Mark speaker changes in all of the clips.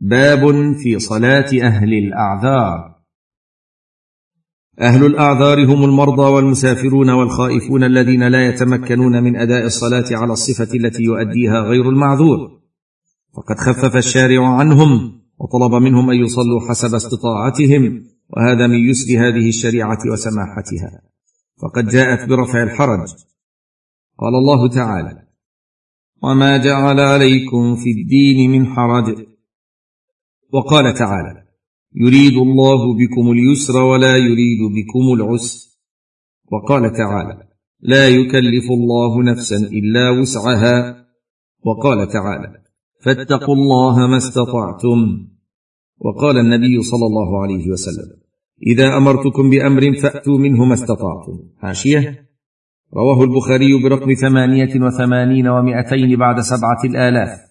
Speaker 1: باب في صلاة أهل الأعذار. أهل الأعذار هم المرضى والمسافرون والخائفون الذين لا يتمكنون من أداء الصلاة على الصفة التي يؤديها غير المعذور. فقد خفف الشارع عنهم وطلب منهم أن يصلوا حسب استطاعتهم وهذا من يسر هذه الشريعة وسماحتها. فقد جاءت برفع الحرج. قال الله تعالى وما جعل عليكم في الدين من حرج وقال تعالى يريد الله بكم اليسر ولا يريد بكم العسر. وقال تعالى لا يكلف الله نفسا إلا وسعها. وقال تعالى فاتقوا الله ما استطعتم. وقال النبي صلى الله عليه وسلم إذا أمرتكم بأمر فأتوا منه ما استطعتم. حاشية. رواه البخاري برقم ثمانية وثمانين ومائتين بعد سبعة الآلاف.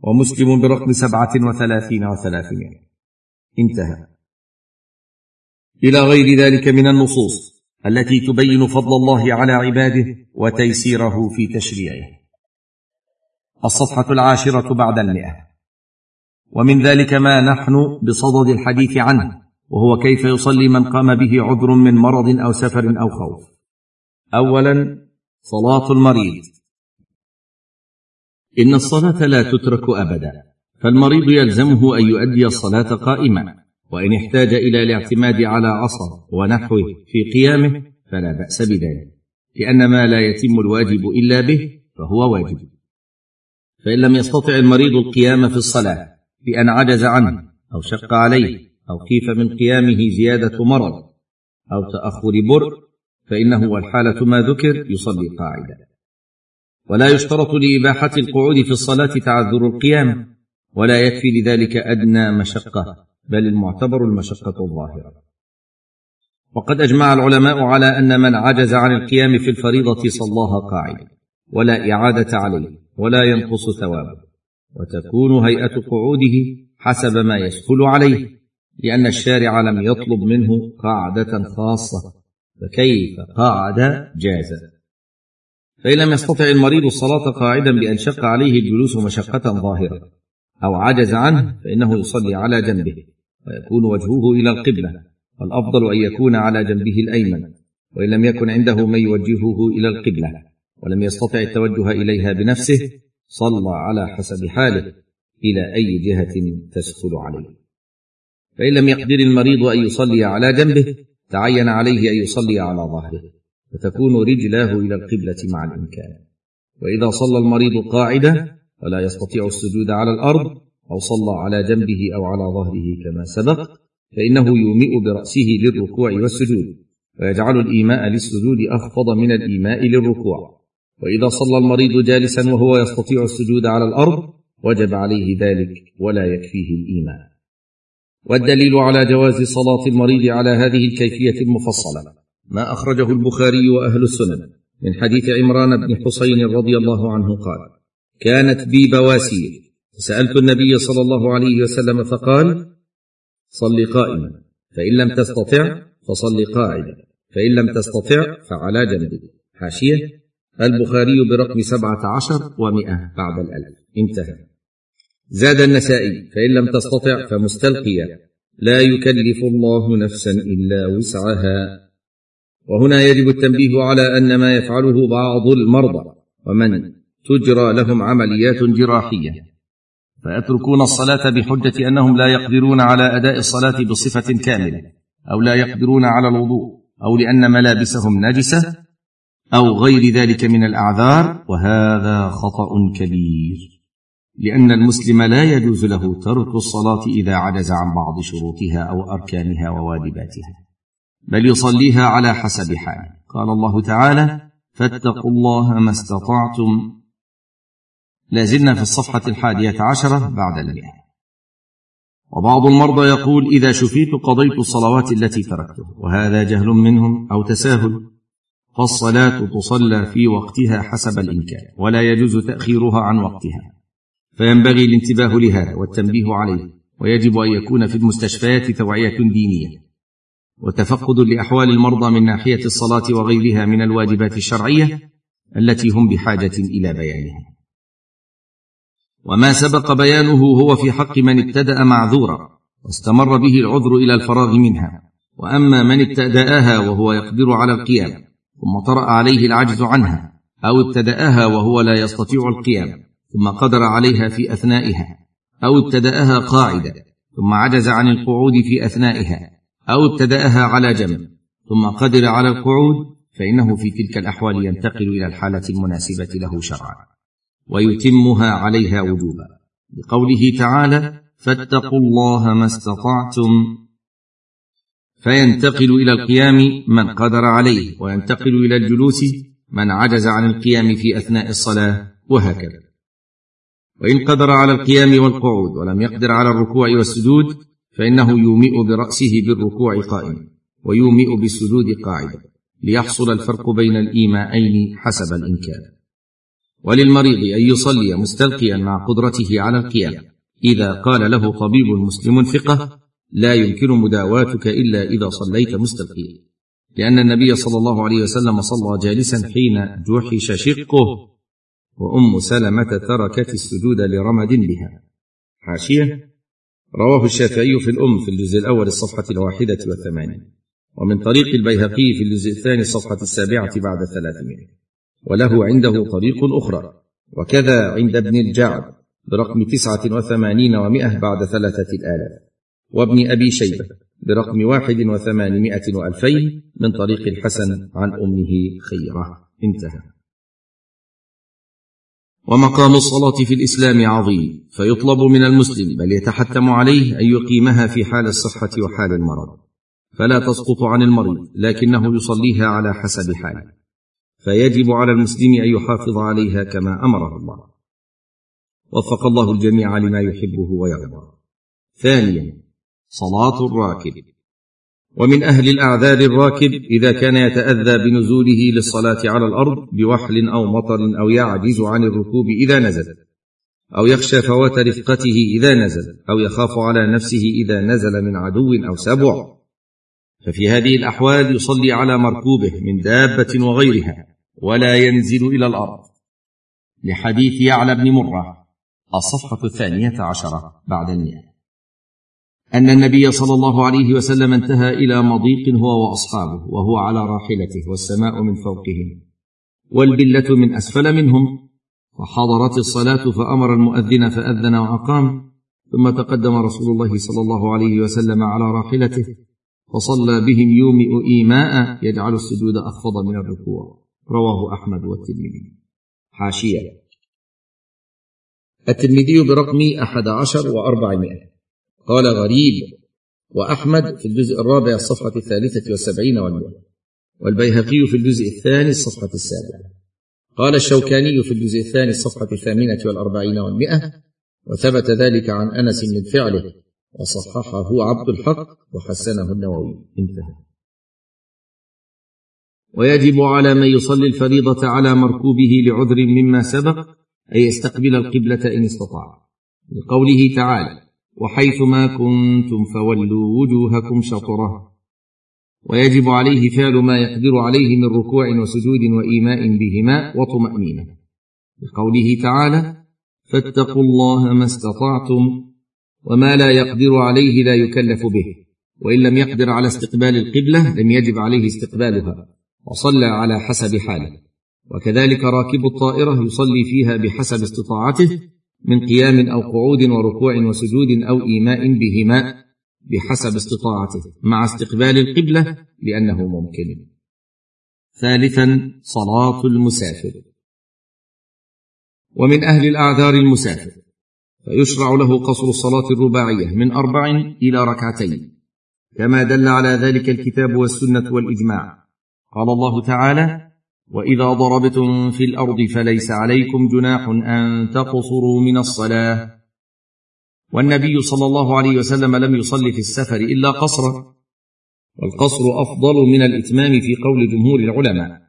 Speaker 1: ومسلم برقم سبعة وثلاثين وثلاثمائة. انتهى. إلى غير ذلك من النصوص التي تبين فضل الله على عباده وتيسيره في تشريعه. الصفحة العاشرة بعد المئة. ومن ذلك ما نحن بصدد الحديث عنه وهو كيف يصلي من قام به عذر من مرض أو سفر أو خوف. أولا صلاة المريض. إن الصلاة لا تترك أبدا فالمريض يلزمه أن يؤدي الصلاة قائما وإن احتاج إلى الاعتماد على عصا ونحوه في قيامه فلا بأس بذلك لأن ما لا يتم الواجب إلا به فهو واجب. فإن لم يستطع المريض القيام في الصلاة بان عجز عنه أو شق عليه أو خيف من قيامه زيادة مرض أو تأخر برء فإنه والحالة ما ذكر يصلي قاعدا. ولا يشترط لإباحة القعود في الصلاة تعذر القيام ولا يكفي لذلك أدنى مشقة بل المعتبر المشقة الظاهرة. وقد أجمع العلماء على أن من عجز عن القيام في الفريضة صلاها قاعدا ولا إعادة عليه ولا ينقص ثوابه. وتكون هيئة قعوده حسب ما يسهل عليه لأن الشارع لم يطلب منه قاعدة خاصة فكيف قعد جاز فإن لم يستطع المريض الصلاة قاعدا بأن شق عليه الجلوس مشقة ظاهرة أو عجز عنه فإنه يصلي على جنبه ويكون وجهه إلى القبلة والأفضل أن يكون على جنبه الأيمن وإن لم يكن عنده من يوجهه إلى القبلة ولم يستطع التوجه إليها بنفسه صلى على حسب حاله إلى أي جهة تسهل عليه. فإن لم يقدر المريض أن يصلي على جنبه تعين عليه أن يصلي على ظهره. فتكون رجلاه إلى القبلة مع الإمكان. وإذا صلى المريض قاعدة ولا يستطيع السجود على الأرض أو صلى على جنبه أو على ظهره كما سبق فإنه يومئ برأسه للركوع والسجود ويجعل الإيماء للسجود اخفض من الإيماء للركوع. وإذا صلى المريض جالسا وهو يستطيع السجود على الأرض وجب عليه ذلك ولا يكفيه الإيمان. والدليل على جواز صلاة المريض على هذه الكيفية المفصله ما أخرجه البخاري وأهل السنن من حديث عمران بن حسين رضي الله عنه قال كانت بي بواسير فسألت النبي صلى الله عليه وسلم فقال صل قائما فإن لم تستطع فصل قاعدا فإن لم تستطع فعلى جنبك حاشية البخاري برقم سبعة عشر ومئة بعد الألف. انتهى. زاد النسائي فإن لم تستطع فمستلقيا. لا يكلف الله نفسا إلا وسعها. وهنا يجب التنبيه على أن ما يفعله بعض المرضى ومن تجرى لهم عمليات جراحية. فيتركون الصلاة بحجة أنهم لا يقدرون على أداء الصلاة بصفة كاملة أو لا يقدرون على الوضوء أو لأن ملابسهم نجسة أو غير ذلك من الأعذار. وهذا خطأ كبير لأن المسلم لا يجوز له ترك الصلاة إذا عجز عن بعض شروطها أو أركانها وواجباتها. بل يصليها على حسب حاله قال الله تعالى فاتقوا الله ما استطعتم. لازلنا في الصفحة الحادية عشرة بعد المئة وبعض المرضى يقول إذا شفيت قضيت الصلوات التي تركتها وهذا جهل منهم أو تساهل؟ فالصلاة تصلى في وقتها حسب الإمكان ولا يجوز تأخيرها عن وقتها. فينبغي الانتباه لهذا والتنبيه عليه ويجب أن يكون في المستشفيات توعية دينية. وتفقد لأحوال المرضى من ناحية الصلاة وغيرها من الواجبات الشرعية التي هم بحاجة إلى بيانها. وما سبق بيانه هو في حق من ابتدأ معذورا واستمر به العذر إلى الفراغ منها. وأما من ابتدأها وهو يقدر على القيام ثم طرأ عليه العجز عنها أو ابتدأها وهو لا يستطيع القيام ثم قدر عليها في أثنائها أو ابتدأها قاعدة ثم عجز عن القعود في أثنائها أو ابتدأها على جنب ثم قدر على القعود فإنه في تلك الأحوال ينتقل إلى الحالة المناسبة له شرعا ويتمها عليها وجوبا. بقوله تعالى فاتقوا الله ما استطعتم فينتقل إلى القيام من قدر عليه وينتقل إلى الجلوس من عجز عن القيام في أثناء الصلاة وهكذا. وإن قدر على القيام والقعود ولم يقدر على الركوع والسجود فإنه يومئ برأسه بالركوع قائما ويومئ بالسجود قاعدا ليحصل الفرق بين الايماءين حسب الإمكان. وللمريض أن يصلي مستلقيا مع قدرته على القيام. إذا قال له طبيب مسلم ثقة لا يمكن مداواتك إلا إذا صليت مستلقيا. لأن النبي صلى الله عليه وسلم صلى جالسا حين جحش شقه وأم سلمة تركت السجود لرمد بها. حاشية رواه الشافعي في الأم في الجزء الأول الصفحة الواحدة والثمانين ومن طريق البيهقي في الجزء الثاني الصفحة السابعة بعد الثلاثمائة. وله عنده طريق أخرى وكذا عند ابن الجعد برقم تسعة وثمانين ومائه بعد ثلاثة الآلاف وابن أبي شيبة برقم واحد وثمانمائة وألفين من طريق الحسن عن أمه خيرة. انتهى. ومقام الصلاة في الإسلام عظيم فيطلب من المسلم بل يتحتم عليه أن يقيمها في حال الصحة وحال المرض. فلا تسقط عن المريض لكنه يصليها على حسب حاله. فيجب على المسلم أن يحافظ عليها كما أمره الله. وفق الله الجميع لما يحبه ويرضى. ثانيا صلاة الراكب. ومن أهل الاعذار الراكب إذا كان يتأذى بنزوله للصلاة على الأرض بوحل أو مطر أو يعجز عن الركوب إذا نزل أو يخشى فوات رفقته إذا نزل أو يخاف على نفسه إذا نزل من عدو أو سبع. ففي هذه الأحوال يصلي على مركوبه من دابة وغيرها ولا ينزل إلى الأرض. لحديث يعلى بن مرة الصفحة الثانية عشرة بعد المئة. أن النبي صلى الله عليه وسلم انتهى إلى مضيق هو وأصحابه وهو على راحلته والسماء من فوقهم والبلة من أسفل منهم وحضرت الصلاة فأمر المؤذن فأذن وأقام ثم تقدم رسول الله صلى الله عليه وسلم على راحلته فصلى بهم يومئ إيماء يجعل السجود أخفض من الركوع. رواه أحمد والترمذي. حاشية. الترمذي برقم أحد عشر وأربعمائة. قال غريب وأحمد في الجزء الرابع الصفحة الثالثة والسبعين والمئة والبيهقي في الجزء الثاني الصفحة السابعة. قال الشوكاني في الجزء الثاني الصفحة الثامنة والأربعين والمئة وثبت ذلك عن أنس من فعله وصححه عبد الحق وحسنه النووي. انتهى. ويجب على من يصلي الفريضة على مركوبه لعذر مما سبق أن يستقبل القبلة إن استطاع. لقوله تعالى وحيث ما كنتم فولوا وجوهكم شطره. ويجب عليه فعل ما يقدر عليه من ركوع وسجود وإيماء بهما وطمأنينة. لقوله تعالى فاتقوا الله ما استطعتم وما لا يقدر عليه لا يكلف به. وإن لم يقدر على استقبال القبلة لم يجب عليه استقبالها. وصلى على حسب حاله. وكذلك راكب الطائرة يصلي فيها بحسب استطاعته من قيام أو قعود وركوع وسجود أو إيماء بهما بحسب استطاعته مع استقبال القبلة لأنه ممكن. ثالثا صلاة المسافر. ومن أهل الأعذار المسافر فيشرع له قصر الصلاة الرباعية من أربع إلى ركعتين كما دل على ذلك الكتاب والسنة والإجماع. قال الله تعالى وإذا ضربتم في الأرض فليس عليكم جناح أن تقصروا من الصلاة. والنبي صلى الله عليه وسلم لم يصل في السفر إلا قصرا والقصر أفضل من الإتمام في قول جمهور العلماء.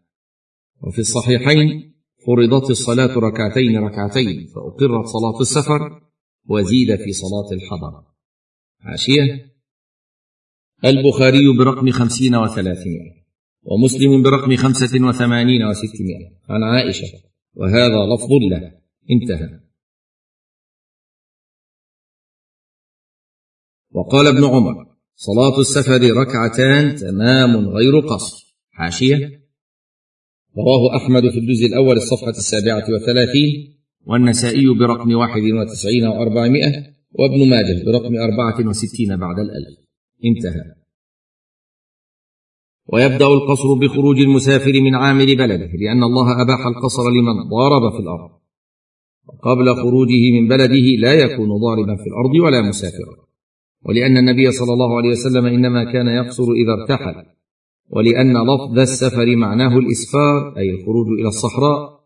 Speaker 1: وفي الصحيحين فرضت الصلاة ركعتين ركعتين فأقرت صلاة السفر وزيد في صلاة الحضر. حاشيه البخاري برقم خمسين وثلاثمائة. ومسلم برقم خمسة وثمانين وستمائة. عن عائشة. وهذا لفظ له. انتهى. وقال ابن عمر صلاة السفر ركعتان تمام غير قصر. حاشية. رواه أحمد في الجزء الأول الصفحة السابعة وثلاثين والنسائي برقم واحد وتسعين وأربعمائة. وابن ماجه برقم أربعة وستين بعد الألف. انتهى. ويبدأ القصر بخروج المسافر من عامل بلده لأن الله أباح القصر لمن ضارب في الأرض. وقبل خروجه من بلده لا يكون ضاربا في الأرض ولا مسافرا. ولأن النبي صلى الله عليه وسلم إنما كان يقصر إذا ارتحل. ولأن لفظ السفر معناه الإسفار أي الخروج إلى الصحراء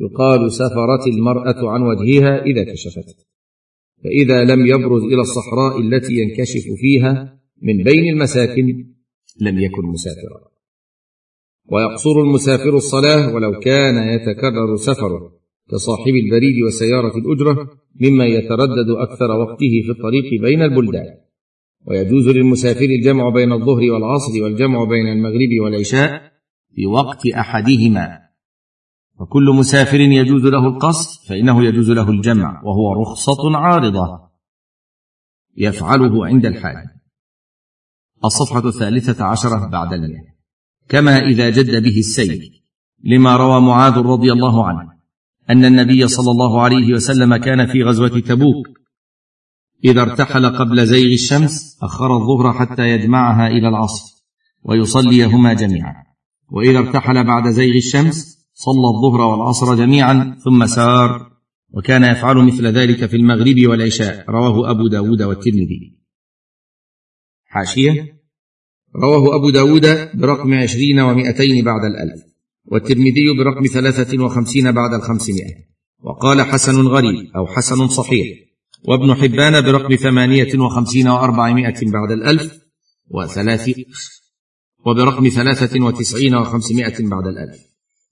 Speaker 1: يقال سفرت المرأة عن وجهها إذا كشفت. فإذا لم يبرز إلى الصحراء التي ينكشف فيها من بين المساكن لم يكن مسافرا. ويقصر المسافر الصلاة ولو كان يتكرر سفره كصاحب البريد وسيارة الأجرة مما يتردد أكثر وقته في الطريق بين البلدان. ويجوز للمسافر الجمع بين الظهر والعصر والجمع بين المغرب والعشاء في وقت أحدهما. وكل مسافر يجوز له القصد فإنه يجوز له الجمع وهو رخصة عارضة يفعله عند الحاجة الصفحة الثالثة عشرة بعد المئة كما إذا جد به السير لما روى معاذ رضي الله عنه أن النبي صلى الله عليه وسلم كان في غزوة تبوك. إذا ارتحل قبل زيغ الشمس أخر الظهر حتى يجمعها إلى العصر ويصليهما جميعا. وإذا ارتحل بعد زيغ الشمس صلى الظهر والعصر جميعا ثم سار وكان يفعل مثل ذلك في المغرب والعشاء رواه أبو داود والترمذي. حاشية. رواه أبو داود برقم عشرين ومائتين بعد الألف والترمذي برقم ثلاثة وخمسين بعد الخمسمائة وقال حسن غريب أو حسن صحيح وابن حبان برقم ثمانية وخمسين وأربعمائة بعد الألف وثلاث وبرقم ثلاثة وتسعين وخمسمائة بعد الألف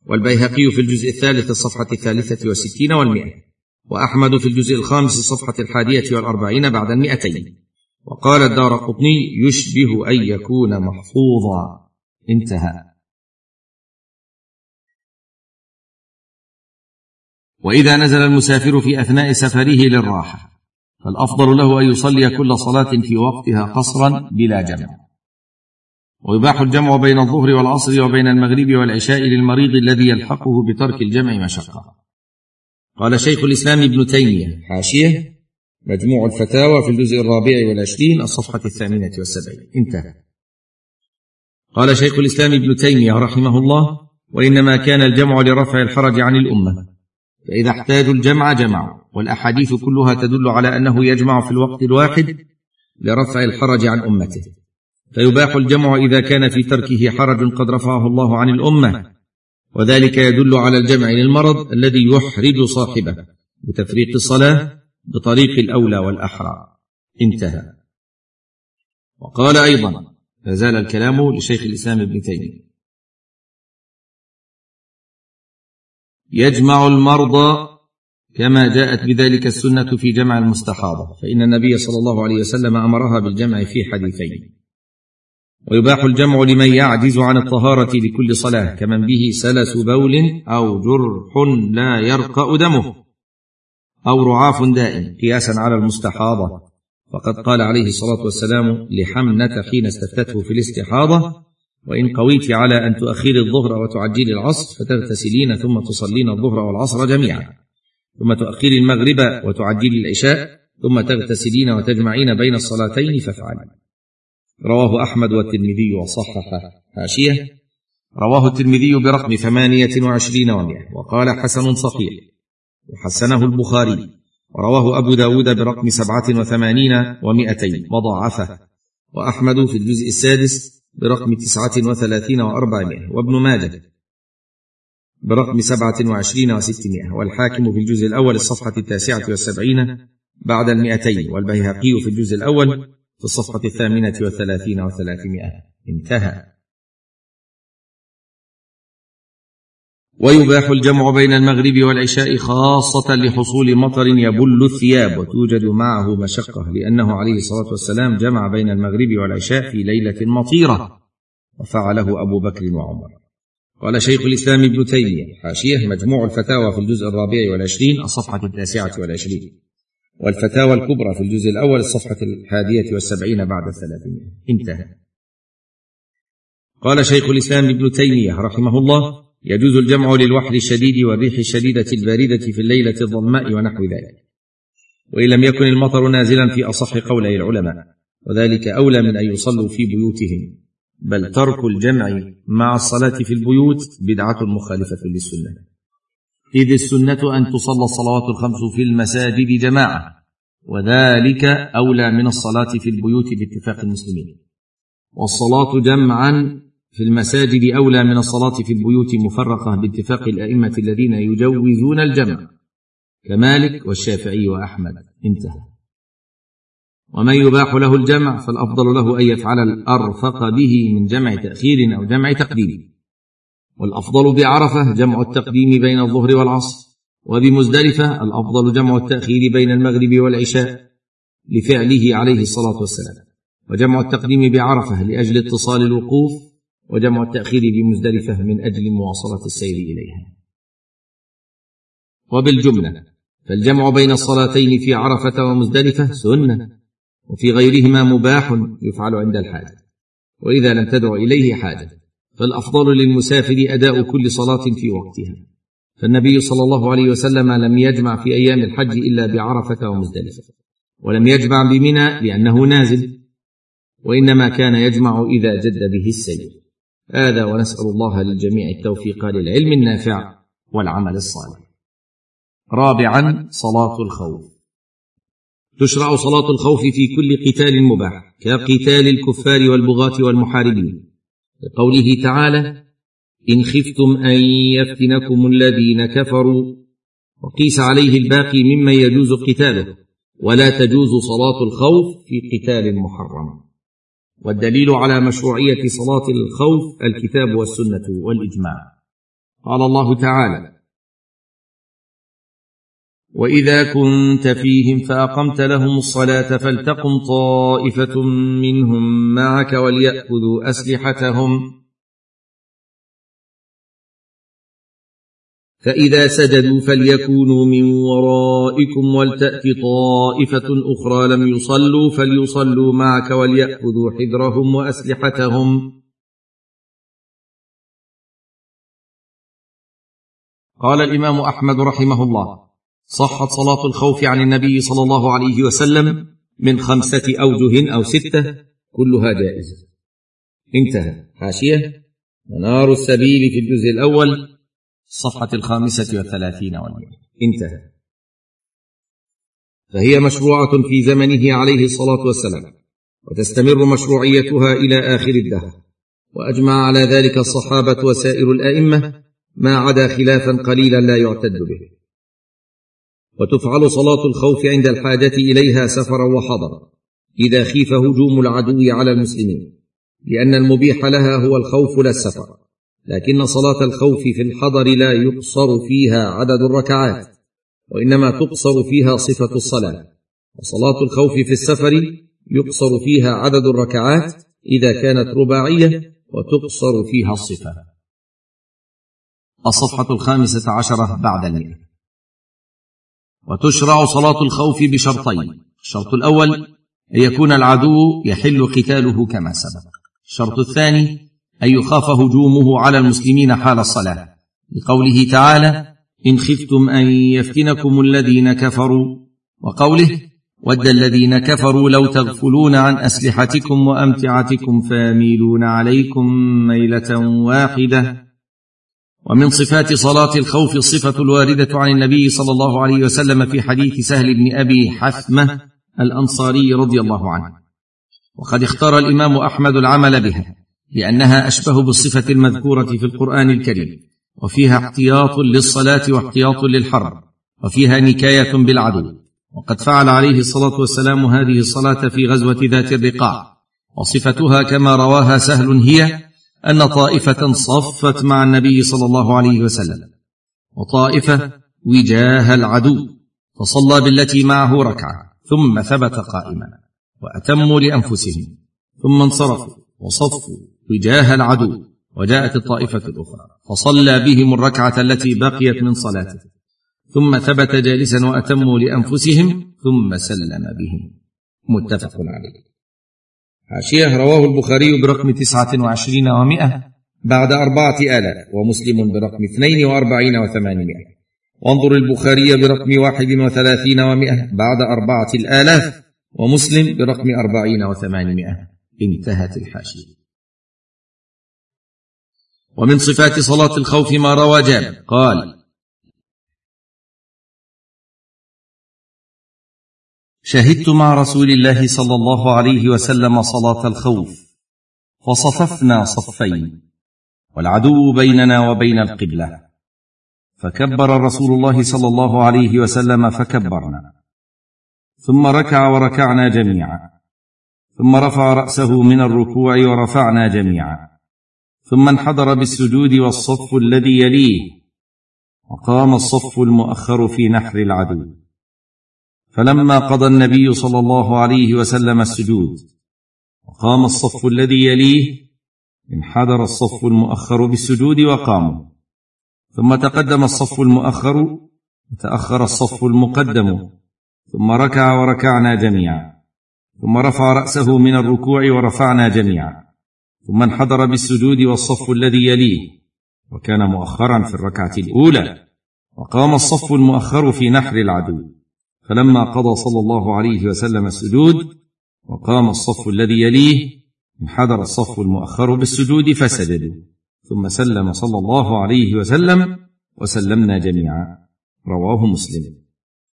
Speaker 1: والبيهقي في الجزء الثالث الصفحة الثالثة وستين والمئة وأحمد في الجزء الخامس الصفحة الحادية والأربعين بعد المئتين. وقال الدار قطني يشبه أن يكون محفوظا. انتهى. وإذا نزل المسافر في أثناء سفره للراحة فالأفضل له أن يصلي كل صلاة في وقتها قصرا بلا جمع. ويباح الجمع بين الظهر والعصر وبين المغرب والعشاء للمريض الذي يلحقه بترك الجمع مشقة. قال شيخ الإسلام ابن تيمية حاشية. مجموع الفتاوى في الجزء الرابع والعشرين الصفحة الثامنة والسبعين. انتهى. قال شيخ الإسلام ابن تيمية رحمه الله وإنما كان الجمع لرفع الحرج عن الأمة. فإذا احتاجوا الجمع جمعوا. والأحاديث كلها تدل على أنه يجمع في الوقت الواحد لرفع الحرج عن أمته. فيباح الجمع إذا كان في تركه حرج قد رفعه الله عن الأمة. وذلك يدل على الجمع للمرض الذي يحرج صاحبه بتفريق الصلاة بطريق الأولى والأحرى. انتهى. وقال أيضا فزال الكلام لشيخ الإسلام ابن تيمية. يجمع المرضى كما جاءت بذلك السنة في جمع المستحاضة فإن النبي صلى الله عليه وسلم أمرها بالجمع في حديثين. ويباح الجمع لمن يعجز عن الطهارة لكل صلاة كمن به سلس بول أو جرح لا يرقأ دمه. أو رعاف دائم قياسا على المستحاضة. فقد قال عليه الصلاة والسلام لحمنة حين استفتته في الاستحاضة وإن قويت على أن تؤخري الظهر وتعجلي العصر فتغتسلين ثم تصلين الظهر والعصر جميعا. ثم تؤخري المغرب وتعجلي العشاء ثم تغتسلين وتجمعين بين الصلاتين فافعلي. رواه أحمد والترمذي وصححه حاشية. رواه الترمذي برقم ثمانية وعشرين ومئة وقال حسن صحيح. وحسنه البخاري. ورواه أبو داود برقم سبعة وثمانين ومئتين. وضاعفه. وأحمد في الجزء السادس برقم تسعة وثلاثين وأربعمائة. وابن ماجه. برقم سبعة وعشرين وستمائة. والحاكم في الجزء الأول الصفحة التاسعة والسبعين بعد المئتين. والبيهقي في الجزء الأول في الصفحة الثامنة والثلاثين وثلاثمائة. انتهى. ويباح الجمع بين المغرب والعشاء خاصة لحصول مطر يبل الثياب وتوجد معه مشقة لأنه عليه الصلاة والسلام جمع بين المغرب والعشاء في ليلة مطيرة وفعله أبو بكر وعمر. قال شيخ الإسلام ابن تيمية حاشية مجموع الفتاوى في الجزء الرابع والعشرين الصفحة التاسعة والعشرين. والفتاوى الكبرى في الجزء الأول الصفحة الحادية والسبعين بعد الثلاثين انتهى. قال شيخ الإسلام ابن تيمية رحمه الله يجوز الجمع للوحل الشديد والريح الشديدة الباردة في الليلة الظلماء ونحو ذلك. وإن لم يكن المطر نازلا في أصح قولي العلماء وذلك أولى من أن يصلوا في بيوتهم. بل ترك الجمع مع الصلاة في البيوت بدعة مخالفة للسنة. إذ السنة أن تصلى الصلوات الخمس في المساجد جماعة وذلك أولى من الصلاة في البيوت باتفاق المسلمين. والصلاة جمعا في المساجد أولى من الصلاة في البيوت مفرقة باتفاق الأئمة الذين يجوزون الجمع. كمالك والشافعي وأحمد. انتهى. ومن يباح له الجمع فالأفضل له أن يفعل الأرفق به من جمع تأخير أو جمع تقديم. والأفضل بعرفة جمع التقديم بين الظهر والعصر وبمزدلفة الأفضل جمع التأخير بين المغرب والعشاء لفعله عليه الصلاة والسلام. وجمع التقديم بعرفة لأجل اتصال الوقوف وجمع التأخير بمزدلفه من أجل مواصلة السير إليها. وبالجملة فالجمع بين الصلاتين في عرفة ومزدلفة سنة وفي غيرهما مباح يفعل عند الحاجة. وإذا لم تدع إليه حاجة فالأفضل للمسافر أداء كل صلاة في وقتها. فالنبي صلى الله عليه وسلم لم يجمع في أيام الحج إلا بعرفة ومزدلفة ولم يجمع بمنى لأنه نازل وإنما كان يجمع إذا جد به السير. هذا ونسأل الله للجميع التوفيق للعلم النافع والعمل الصالح. رابعا صلاة الخوف. تشرع صلاة الخوف في كل قتال مباح كقتال الكفار والبغاة والمحاربين. لقوله تعالى إن خفتم أن يفتنكم الذين كفروا وقيس عليه الباقي ممن يجوز قتاله. ولا تجوز صلاة الخوف في قتال محرم. والدليل على مشروعية صلاة الخوف الكتاب والسنة والإجماع. قال الله تعالى وإذا كنت فيهم فأقمت لهم الصلاة فلتقم طائفة منهم معك وليأخذوا أسلحتهم فإذا سجدوا فليكونوا من ورائكم ولتأت طائفة أخرى لم يصلوا فليصلوا معك وليأخذوا حذرهم وأسلحتهم. قال الإمام أحمد رحمه الله صحت صلاة الخوف عن النبي صلى الله عليه وسلم من خمسة أوجه أو ستة كلها جائزة. انتهى. حاشية. منار السبيل في الجزء الأول. الصفحه الخامسة والثلاثين والمئة. انتهى. فهي مشروعة في زمنه عليه الصلاة والسلام وتستمر مشروعيتها إلى آخر الدهر. وأجمع على ذلك الصحابة وسائر الأئمة ما عدا خلافا قليلا لا يعتد به. وتفعل صلاة الخوف عند الحاجة إليها سفرا وحضرا إذا خيف هجوم العدو على المسلمين لأن المبيح لها هو الخوف لا السفر. لكن صلاة الخوف في الحضر لا يقصر فيها عدد الركعات وإنما تقصر فيها صفة الصلاة. وصلاة الخوف في السفر يقصر فيها عدد الركعات إذا كانت رباعية وتقصر فيها الصفة. الصفحة الخامسة عشرة بعد المئه وتشرع صلاة الخوف بشرطين. الشرط الأول أن يكون العدو يحل قتاله كما سبق. الشرط الثاني أن يخاف هجومه على المسلمين حال الصلاة. لقوله تعالى إن خفتم أن يفتنكم الذين كفروا. وقوله ود الذين كفروا لو تغفلون عن أسلحتكم وأمتعتكم فيميلون عليكم ميلة واحدة. ومن صفات صلاة الخوف الصفة الواردة عن النبي صلى الله عليه وسلم في حديث سهل بن أبي حثمة الأنصاري رضي الله عنه. وقد اختار الإمام أحمد العمل بها. لأنها أشبه بالصفة المذكورة في القرآن الكريم وفيها احتياط للصلاة واحتياط للحرب وفيها نكاية بالعدو. وقد فعل عليه الصلاة والسلام هذه الصلاة في غزوة ذات الرقاع. وصفتها كما رواها سهل هي أن طائفة صفت مع النبي صلى الله عليه وسلم. وطائفة وجاه العدو فصلى بالتي معه ركعة ثم ثبت قائما وأتموا لأنفسهم ثم انصرفوا وصفوا. وجاه العدو وجاءت الطائفة الأخرى فصلى بهم الركعة التي بقيت من صلاته ثم ثبت جالسا وأتموا لأنفسهم ثم سلم بهم. متفق عليه. حاشية رواه البخاري برقم تسعة وعشرين ومائة بعد أربعة آلاف ومسلم برقم اثنين وأربعين وثمانمائة. وانظر البخاري برقم واحد وثلاثين ومائة بعد أربعة الالاف ومسلم برقم أربعين وثمانمائة. انتهت الحاشية. ومن صفات صلاة الخوف ما روى جابر قال شهدت مع رسول الله صلى الله عليه وسلم صلاة الخوف فصففنا صفين والعدو بيننا وبين القبلة. فكبر رسول الله صلى الله عليه وسلم فكبرنا. ثم ركع وركعنا جميعا. ثم رفع رأسه من الركوع ورفعنا جميعا. ثم انحدر بالسجود والصف الذي يليه وقام الصف المؤخر في نحر العدو. فلما قضى النبي صلى الله عليه وسلم السجود وقام الصف الذي يليه انحدر الصف المؤخر بالسجود وقاموا. ثم تقدم الصف المؤخر وتأخر الصف المقدم ثم ركع وركعنا جميعا. ثم رفع رأسه من الركوع ورفعنا جميعا. ثم انحدر بالسجود والصف الذي يليه وكان مؤخرا في الركعة الأولى وقام الصف المؤخر في نحر العدو. فلما قضى صلى الله عليه وسلم السجود وقام الصف الذي يليه انحدر الصف المؤخر بالسجود فسجدوا ثم سلم صلى الله عليه وسلم وسلمنا جميعا. رواه مسلم.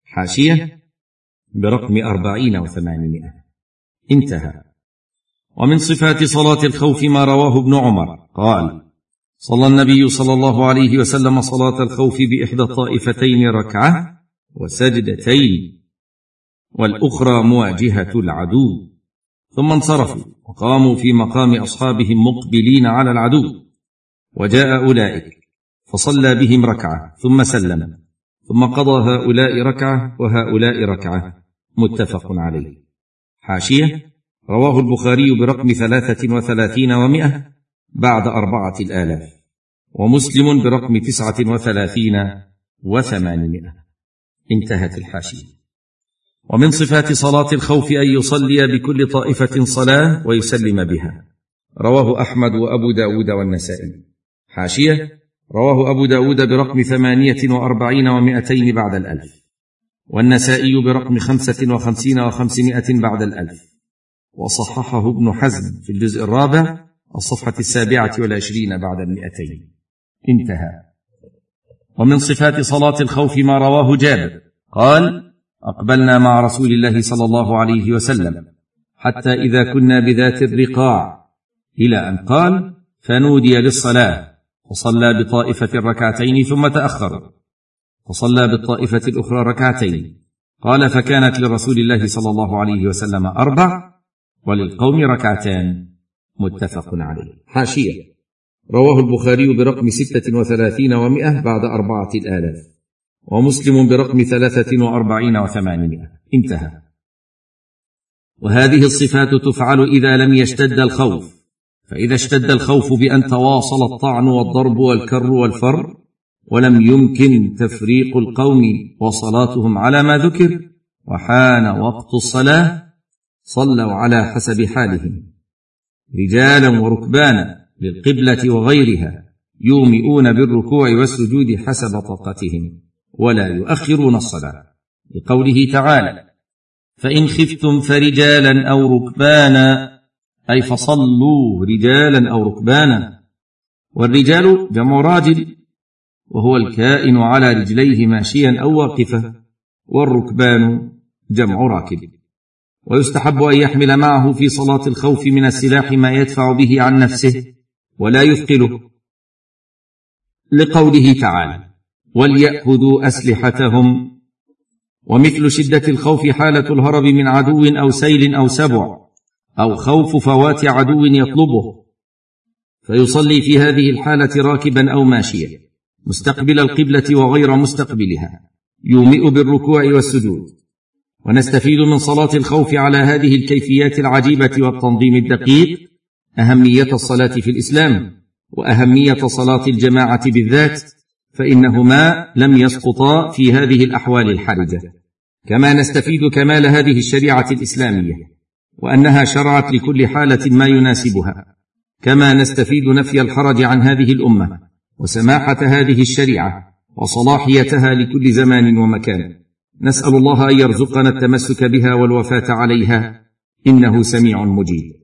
Speaker 1: حاشية برقم أربعين وثمانمائة. انتهى. ومن صفات صلاة الخوف ما رواه ابن عمر. قال صلى النبي صلى الله عليه وسلم صلاة الخوف بإحدى الطائفتين ركعة وسجدتين والأخرى مواجهة العدو. ثم انصرفوا وقاموا في مقام أصحابهم مقبلين على العدو. وجاء أولئك فصلى بهم ركعة ثم سلم. ثم قضى هؤلاء ركعة وهؤلاء ركعة. متفق عليه. حاشية رواه البخاري برقم ثلاثة وثلاثين ومائة بعد أربعة الآلاف ومسلم برقم تسعة وثلاثين وثمانمائة. انتهت الحاشية. ومن صفات صلاة الخوف أن يصلي بكل طائفة صلاة ويسلم بها. رواه أحمد وأبو داود والنسائي. حاشية. رواه أبو داود برقم ثمانية وأربعين ومائتين بعد الألف والنسائي برقم خمسة وخمسين وخمسمائة بعد الألف. وصححه ابن حزم في الجزء الرابع الصفحة السابعة والعشرين بعد المئتين. انتهى. ومن صفات صلاة الخوف ما رواه جابر قال أقبلنا مع رسول الله صلى الله عليه وسلم حتى إذا كنا بذات الرقاع إلى أن قال فنودي للصلاة. فصلى بطائفة ركعتين ثم تأخر. فصلى بالطائفة الأخرى ركعتين. قال فكانت لرسول الله صلى الله عليه وسلم أربع وللقوم ركعتان. متفق عليه. حاشية. رواه البخاري برقم ستة وثلاثين ومائة بعد أربعة الآلاف. ومسلم برقم ثلاثة وأربعين وثمانمائة. انتهى. وهذه الصفات تفعل إذا لم يشتد الخوف. فإذا اشتد الخوف بأن تواصل الطعن والضرب والكر والفر ولم يمكن تفريق القوم وصلاتهم على ما ذكر وحان وقت الصلاة صلوا على حسب حالهم. رجالا وركبانا للقبله وغيرها يومئون بالركوع والسجود حسب طاقتهم ولا يؤخرون الصلاة. لقوله تعالى فإن خفتم فرجالا أو ركبانا أي فصلوا رجالا أو ركبانا. والرجال جمع راجل وهو الكائن على رجليه ماشيا أو واقفا والركبان جمع راكب. ويستحب أن يحمل معه في صلاة الخوف من السلاح ما يدفع به عن نفسه ولا يثقله. لقوله تعالى وليأخذوا أسلحتهم. ومثل شدة الخوف حالة الهرب من عدو أو سيل أو سبع أو خوف فوات عدو يطلبه. فيصلي في هذه الحالة راكبا أو ماشيا مستقبل القبلة وغير مستقبلها يومئ بالركوع والسجود. ونستفيد من صلاة الخوف على هذه الكيفيات العجيبة والتنظيم الدقيق أهمية الصلاة في الإسلام وأهمية صلاة الجماعة بالذات فإنهما لم يسقطا في هذه الأحوال الحرجة. كما نستفيد كمال هذه الشريعة الإسلامية وأنها شرعت لكل حالة ما يناسبها. كما نستفيد نفي الحرج عن هذه الأمة وسماحة هذه الشريعة وصلاحيتها لكل زمان ومكان. نسأل الله أن يرزقنا التمسك بها والوفاة عليها إنه سميع مجيب.